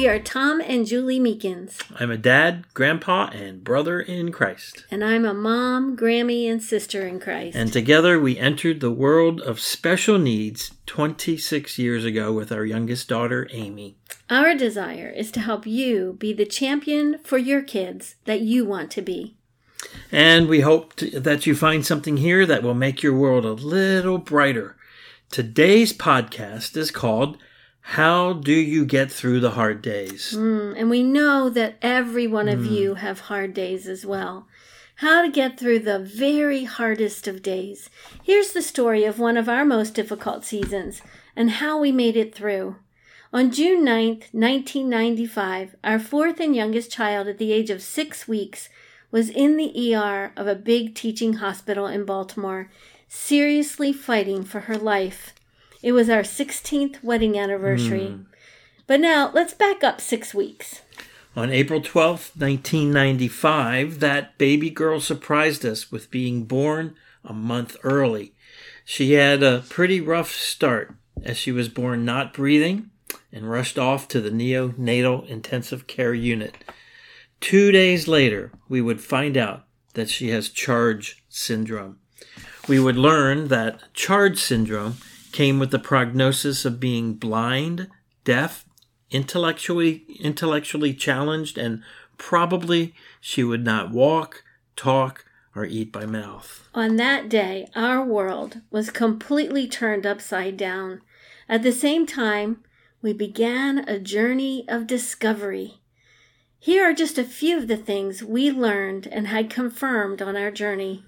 We are Tom and Julie Meekins, I'm a dad, grandpa, and brother in Christ. and I'm a mom, Grammy, and sister in Christ. And together we entered the world of special needs 26 years ago with our youngest daughter, Amy. Our desire is to help you be the champion for your kids that you want to be. And we hope to, that you find something here that will make your world a little brighter. Today's podcast is called How Do You Get Through the Hard Days? Mm, and we know that every one of you have hard days as well. How to get through the very hardest of days. Here's the story of one of our most difficult seasons and how we made it through. On June 9th, 1995, our fourth and youngest child at the age of six weeks was in the ER of a big teaching hospital in Baltimore, seriously fighting for her life. It was our 16th wedding anniversary. Hmm. But now let's back up six weeks. On April 12th, 1995, that baby girl surprised us with being born a month early. She had a pretty rough start as she was born not breathing and rushed off to the neonatal intensive care unit. Two days later, we would find out that she has charge syndrome. We would learn that charge syndrome came with the prognosis of being blind, deaf, intellectually intellectually challenged and probably she would not walk, talk, or eat by mouth. On that day, our world was completely turned upside down. At the same time, we began a journey of discovery. Here are just a few of the things we learned and had confirmed on our journey.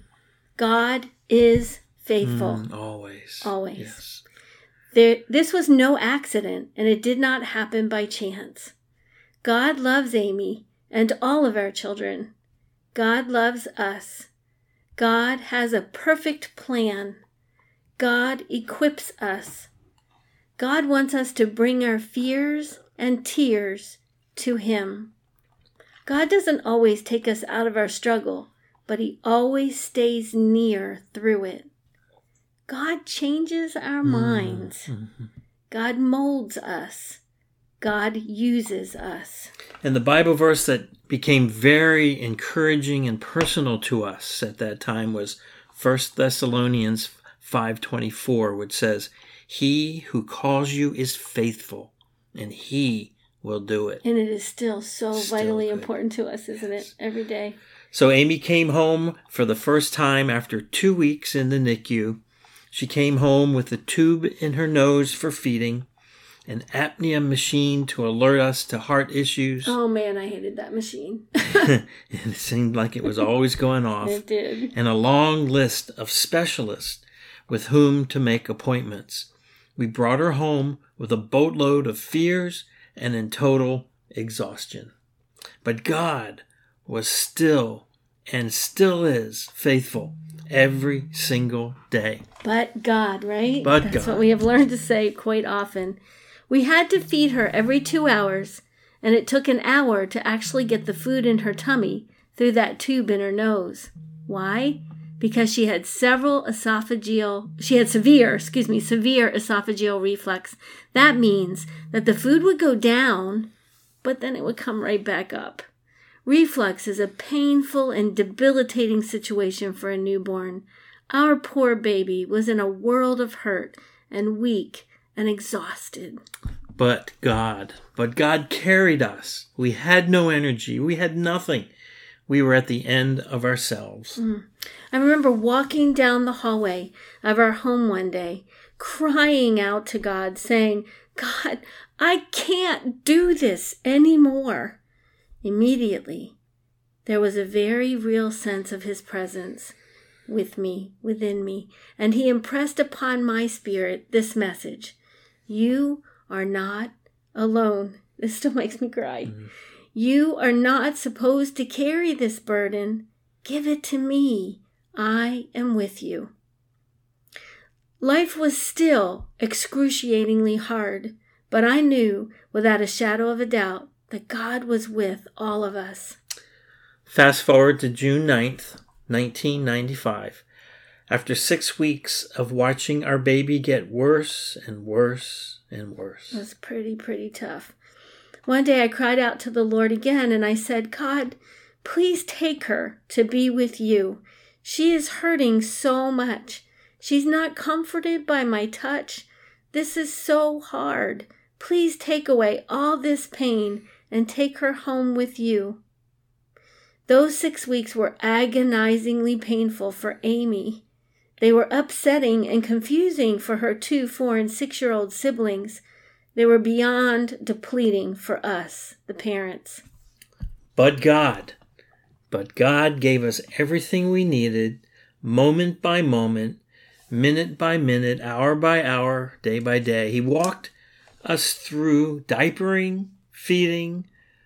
God is faithful. Mm, always. Always. Yes. There, this was no accident, and it did not happen by chance. God loves Amy and all of our children. God loves us. God has a perfect plan. God equips us. God wants us to bring our fears and tears to Him. God doesn't always take us out of our struggle, but He always stays near through it. God changes our mm-hmm. minds. God molds us. God uses us. And the Bible verse that became very encouraging and personal to us at that time was 1 Thessalonians 5:24 which says, "He who calls you is faithful, and he will do it." And it is still so Still vitally good. important to us, isn't it? Every day. So Amy came home for the first time after 2 weeks in the NICU. She came home with a tube in her nose for feeding, an apnea machine to alert us to heart issues. Oh man, I hated that machine. it seemed like it was always going off. it did. and a long list of specialists with whom to make appointments. We brought her home with a boatload of fears and in total exhaustion. But God was still and still is faithful every single day. But God, right? But That's God. what we have learned to say quite often. We had to feed her every two hours, and it took an hour to actually get the food in her tummy through that tube in her nose. Why? Because she had several esophageal, she had severe, excuse me, severe esophageal reflux. That means that the food would go down, but then it would come right back up. Reflux is a painful and debilitating situation for a newborn. Our poor baby was in a world of hurt and weak and exhausted. But God, but God carried us. We had no energy. We had nothing. We were at the end of ourselves. Mm. I remember walking down the hallway of our home one day, crying out to God, saying, God, I can't do this anymore. Immediately, there was a very real sense of His presence with me, within me, and He impressed upon my spirit this message You are not alone. This still makes me cry. Mm-hmm. You are not supposed to carry this burden. Give it to me. I am with you. Life was still excruciatingly hard, but I knew without a shadow of a doubt that God was with all of us. Fast forward to June 9th, 1995. After six weeks of watching our baby get worse and worse and It worse. was pretty, pretty tough. One day I cried out to the Lord again and I said, God, please take her to be with you. She is hurting so much. She's not comforted by my touch. This is so hard. Please take away all this pain and take her home with you. Those six weeks were agonizingly painful for Amy. They were upsetting and confusing for her two, four, and six year old siblings. They were beyond depleting for us, the parents. But God, but God gave us everything we needed, moment by moment, minute by minute, hour by hour, day by day. He walked us through diapering, feeding,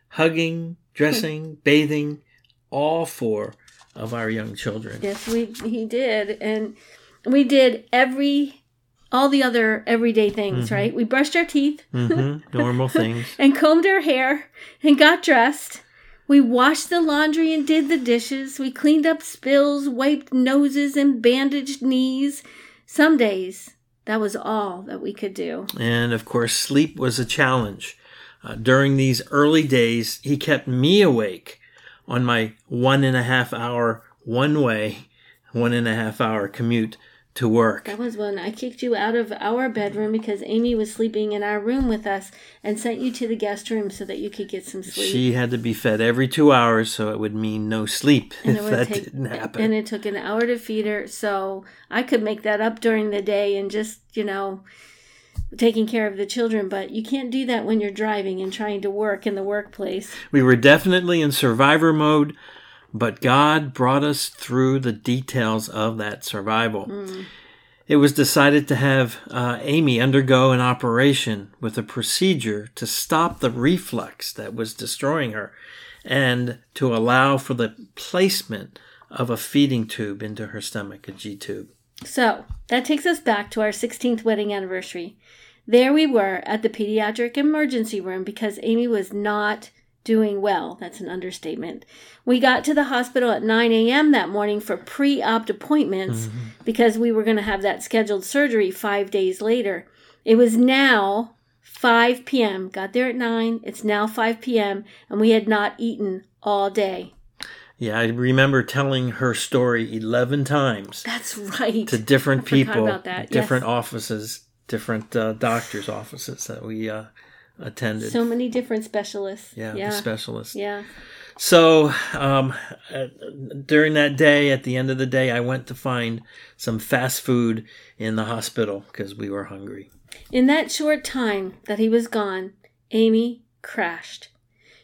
hugging, dressing, bathing, all four of our young children. Yes, we he did, and we did every all the other everyday things. Mm-hmm. Right? We brushed our teeth, Mm-hmm. Normal things. and combed our hair, and got dressed. We washed the laundry and did the dishes. We cleaned up spills, wiped noses, and bandaged knees. Some days that was all that we could do. And of course, sleep was a challenge. Uh, during these early days, he kept me awake on my one and a half hour one way, one and a half hour commute to work. That was when I kicked you out of our bedroom because Amy was sleeping in our room with us and sent you to the guest room so that you could get some sleep. She had to be fed every two hours, so it would mean no sleep And if that take- didn't happen. And it took an hour to feed her, so I could make that up during the day and just, you know, taking care of the children. But you can't do that when you're driving and trying to work in the workplace. We were definitely in survivor mode, but God brought us through the details of that survival. It was decided to have uh, Amy undergo an operation with a procedure to stop the reflux that was destroying her and to allow for the placement of a feeding tube into her stomach, a G tube. So that takes us back to our 16th wedding anniversary. There we were at the pediatric emergency room because Amy was not doing well. That's an understatement. We got to the hospital at 9 a.m. that morning for pre op appointments mm-hmm. because we were going to have that scheduled surgery five days later. It was now 5 p.m. Got there at 9. It's now 5 p.m. and we had not eaten all day. Yeah, I remember telling her story 11 times That's right. to different I people, about that, different yes. offices, different uh, doctors' offices that we uh, attended. So many different specialists. yeah, the Yeah. specialists. Yeah. So um, uh, during that day, at the end of the day, I went to find some fast food in the hospital because we were hungry. In that short time that he was gone, Amy crashed.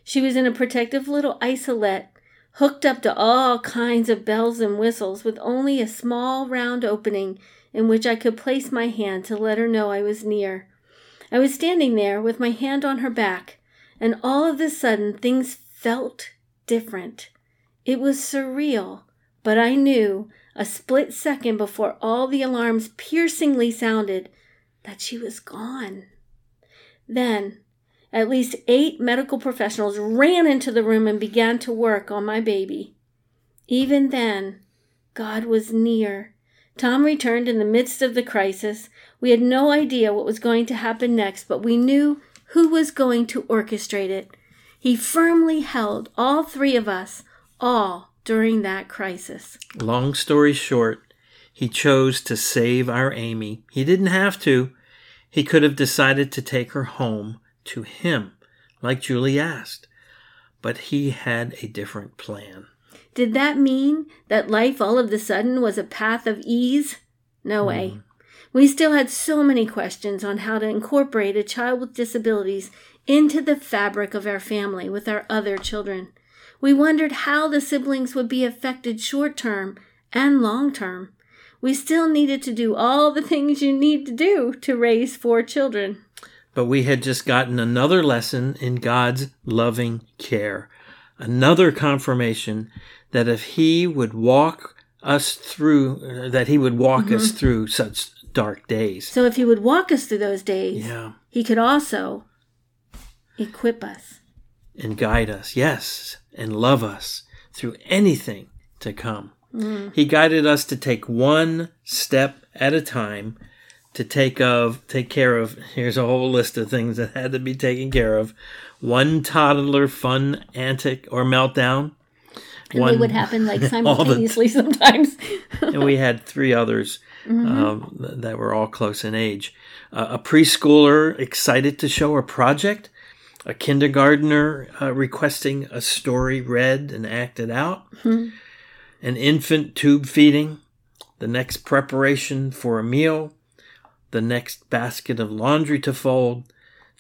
She was in a protective little isolette, hooked up to all kinds of bells and whistles, with only a small round opening in which I could place my hand to let her know I was near. I was standing there with my hand on her back, and all of a sudden things felt different. It was surreal, but I knew, a split second before all the alarms piercingly sounded, that she was gone. Then, at least eight medical professionals ran into the room and began to work on my baby. Even then, God was near. Tom returned in the midst of the crisis. We had no idea what was going to happen next, but we knew who was going to orchestrate it. He firmly held all three of us, all during that crisis. Long story short, he chose to save our Amy. He didn't have to. He could have decided to take her home to him, like Julie asked. But he had a different plan. Did that mean that life all of the sudden was a path of ease? No hmm. way. We still had so many questions on how to incorporate a child with disabilities into the fabric of our family with our other children. We wondered how the siblings would be affected short term and long term. We still needed to do all the things you need to do to raise four children. But we had just gotten another lesson in God's loving care, another confirmation that if He would walk us through, uh, that He would walk us mm-hmm. through such dark days. So if he would walk us through those days, Yeah. he could also equip us. and guide us, yes, and love us through anything to come. Mm. He guided us to take one step at a time, to take of take care of. Here's a whole list of things that had to be taken care of. One toddler fun antic or meltdown. And One, they would happen like all the- simultaneously sometimes. and we had three others Mm-hmm. um, that were all close in age. Uh, a preschooler excited to show a project. A kindergartner uh, requesting a story read and acted out. Hmm. An infant tube feeding. The next preparation for a meal. The next basket of laundry to fold.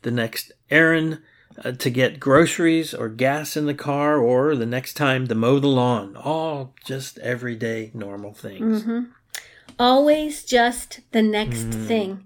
The next errand uh, to get groceries or gas in the car, or the next time to mow the lawn. All just everyday normal things. Mm-hmm. Always just the next thing.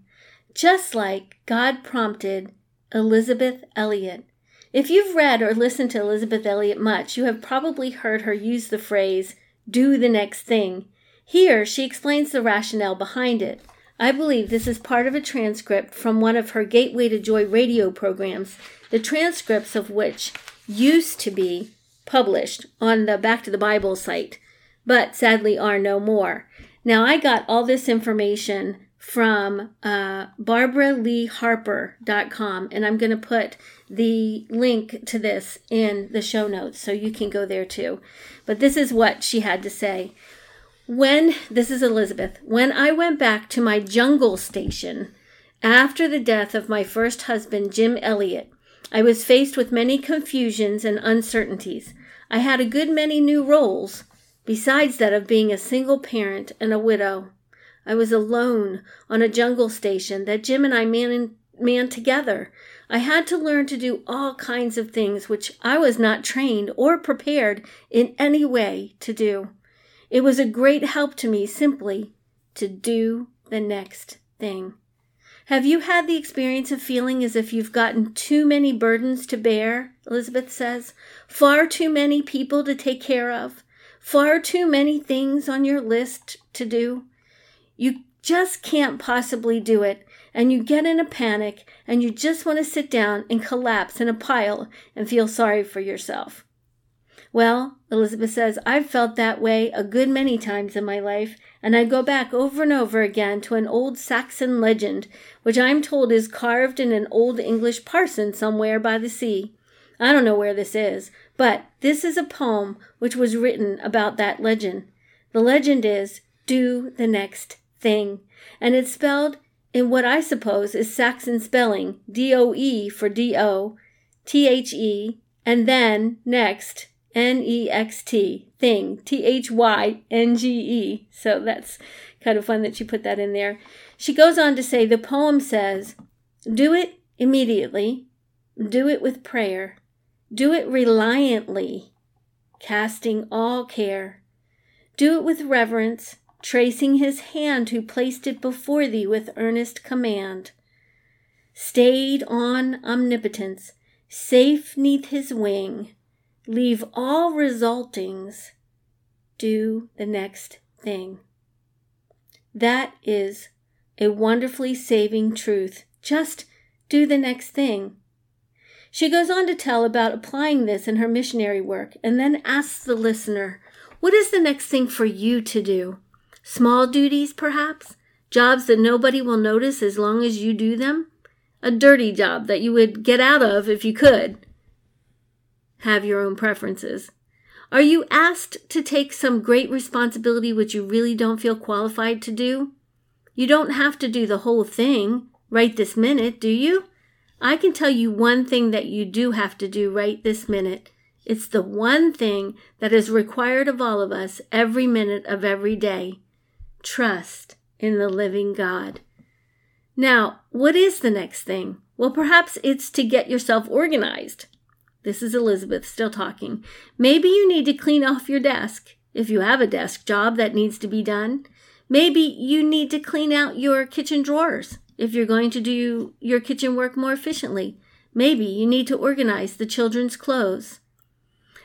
Just like God prompted Elisabeth Elliot. If you've read or listened to Elisabeth Elliot much, you have probably heard her use the phrase, do the next thing. Here, she explains the rationale behind it. I believe this is part of a transcript from one of her Gateway to Joy radio programs, the transcripts of which used to be published on the Back to the Bible site, but sadly are no more. Now, I got all this information from uh, BarbaraLeeHarper.com, and I'm going to put the link to this in the show notes so you can go there too. But this is what she had to say. When, this is Elisabeth, when I went back to my jungle station after the death of my first husband, Jim Elliot, I was faced with many confusions and uncertainties. I had a good many new roles, besides that of being a single parent and a widow. I was alone on a jungle station that Jim and I manned, manned together. I had to learn to do all kinds of things which I was not trained or prepared in any way to do. It was a great help to me simply to do the next thing. Have you had the experience of feeling as if you've gotten too many burdens to bear? Elisabeth says. Far too many people to take care of. Far too many things on your list to do. You just can't possibly do it, and you get in a panic, and you just want to sit down and collapse in a pile and feel sorry for yourself. Well, Elisabeth says, I've felt that way a good many times in my life, and I go back over and over again to an old Saxon legend, which I'm told is carved in an old English parson somewhere by the sea. I don't know where this is, but this is a poem which was written about that legend. The legend is, Do the next thing, and it's spelled in what I suppose is Saxon spelling, D O E for D O, T H E, and then next, N E X T, thing, T H Y N G E. So that's kind of fun that she put that in there. She goes on to say the poem says, Do it immediately, do it with prayer, do it reliantly, casting all care. Do it with reverence, tracing his hand who placed it before thee with earnest command. Stayed on omnipotence, safe neath his wing, leave all resultings, do the next thing. That is a wonderfully saving truth. Just do the next thing. She goes on to tell about applying this in her missionary work and then asks the listener, What is the next thing for you to do? Small duties, perhaps? Jobs that nobody will notice as long as you do them? A dirty job that you would get out of if you could? Have your own preferences. Are you asked to take some great responsibility which you really don't feel qualified to do? You don't have to do the whole thing right this minute, do you? I can tell you one thing that you do have to do right this minute. It's the one thing that is required of all of us every minute of every day. Trust in the living God. Now, what is the next thing? Well, perhaps it's to get yourself organized. This is Elisabeth still talking. Maybe you need to clean off your desk if you have a desk job that needs to be done. Maybe you need to clean out your kitchen drawers if you're going to do your kitchen work more efficiently. Maybe you need to organize the children's clothes.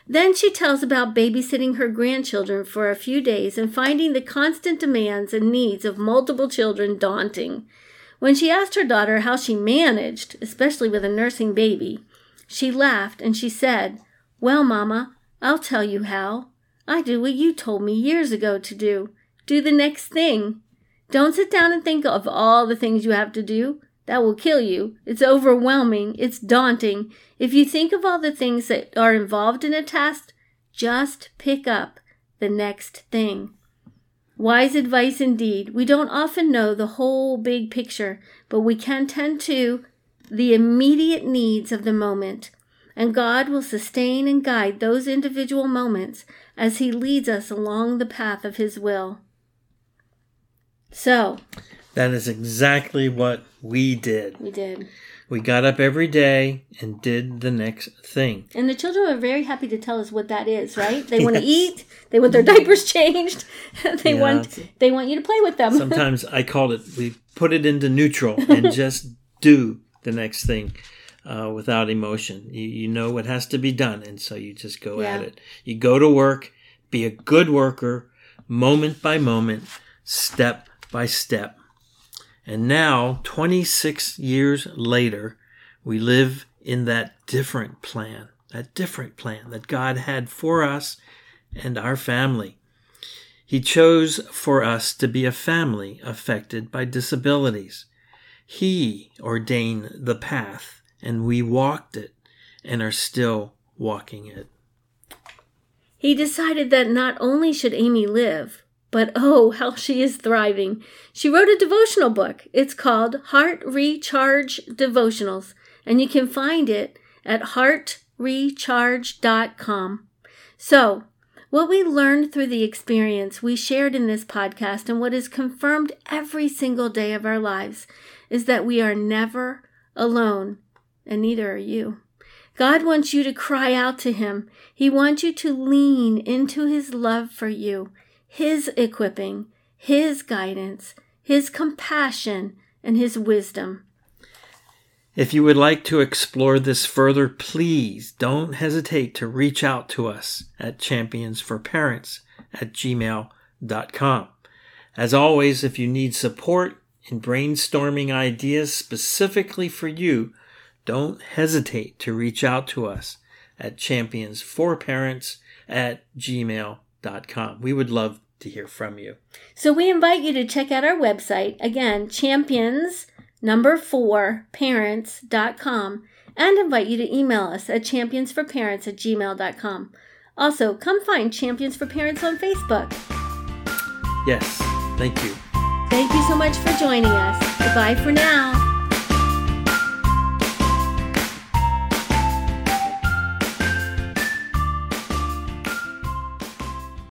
Then she tells about babysitting her grandchildren for a few days and finding the constant demands and needs of multiple children daunting. When she asked her daughter how she managed, especially with a nursing baby, she laughed and she said, Well, Mamma, I'll tell you how. I do what you told me years ago to do. Do the next thing. Don't sit down and think of all the things you have to do. That will kill you. It's overwhelming. It's daunting. If you think of all the things that are involved in a task, just pick up the next thing. Wise advice indeed. We don't often know the whole big picture, but we can tend to the immediate needs of the moment. And God will sustain and guide those individual moments as He leads us along the path of His will. So, That is exactly what we did. we did. We got up every day and did the next thing. And the children are very happy to tell us what that is, right? They want to eat, they want their diapers changed, they Yeah, want they want you to play with them. Sometimes I called it, we put it into neutral and just do the next thing uh, without emotion. You, you know what has to be done, and so you just go at it. You go to work, be a good worker, moment by moment, step by step. And now, 26 years later, we live in that different plan, that different plan that God had for us and our family. He chose for us to be a family affected by disabilities. He ordained the path, and we walked it and are still walking it. He decided that not only should Amy live, but oh, how she is thriving. She wrote a devotional book. It's called Heart Recharge Devotionals, and you can find it at heartrecharge.com. So, what we learned through the experience we shared in this podcast and what is confirmed every single day of our lives is that we are never alone, and neither are you. God wants you to cry out to Him. He wants you to lean into His love for you, His equipping, His guidance, His compassion, and His wisdom. If you would like to explore this further, please don't hesitate to reach out to us at championsforparents at gmail.com. As always, if you need support in brainstorming ideas specifically for you, don't hesitate to reach out to us at championsforparents at gmail.com. We would love to hear from you. So we invite you to check out our website, again, champions number four parents.com, and invite you to email us at championsforparents at gmail.com. Also, come find Champions for Parents on Facebook. Yes, thank you. Thank you so much for joining us. Goodbye for now.